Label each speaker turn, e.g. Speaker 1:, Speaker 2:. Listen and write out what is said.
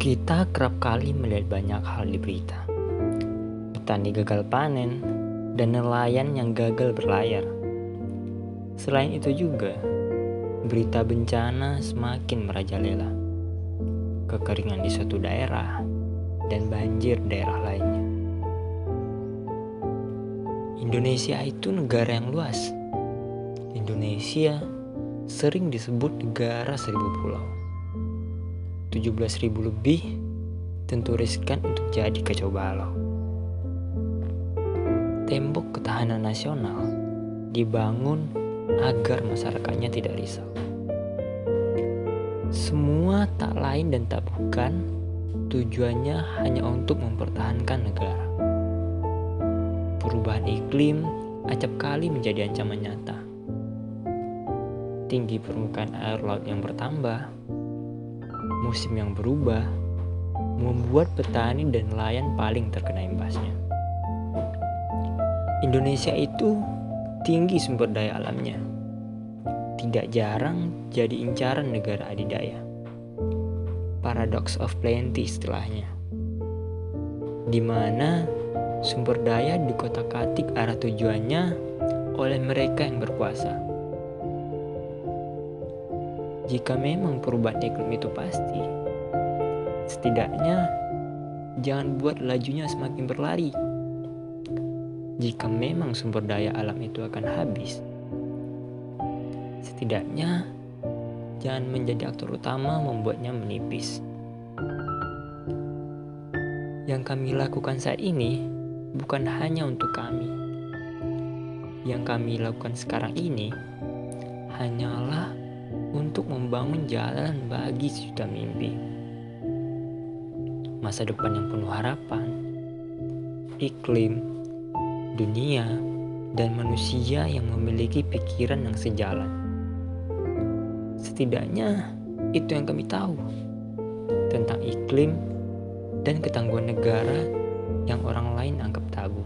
Speaker 1: Kita kerap kali melihat banyak hal di berita. Petani gagal panen dan nelayan yang gagal berlayar. Selain itu juga, berita bencana semakin merajalela. Kekeringan di suatu daerah dan banjir daerah lainnya. Indonesia itu negara yang luas. Indonesia sering disebut negara seribu pulau. 17.000 lebih tentu riskan untuk jadi kacau balau. Tembok ketahanan nasional dibangun agar masyarakatnya tidak risau. Semua tak lain dan tak bukan tujuannya hanya untuk mempertahankan negara. Perubahan iklim acap kali menjadi ancaman nyata. Tinggi permukaan air laut yang bertambah, musim yang berubah, membuat petani dan nelayan paling terkena imbasnya. Indonesia itu tinggi sumber daya alamnya. Tidak jarang jadi incaran negara adidaya. Paradox of plenty istilahnya. Di mana sumber daya di kota katik arah tujuannya oleh mereka yang berkuasa. Jika memang perubahan iklim itu pasti, setidaknya jangan buat lajunya semakin berlari jika memang sumber daya alam itu akan habis, setidaknya jangan menjadi aktor utama membuatnya menipis. Yang kami lakukan saat ini bukan hanya untuk kami. Yang kami lakukan sekarang ini hanyalah untuk membangun jalan bagi sejuta mimpi. Masa depan yang penuh harapan, iklim, dunia, dan manusia yang memiliki pikiran yang sejalan. Setidaknya itu yang kami tahu tentang iklim dan ketangguhan negara yang orang lain anggap tabu.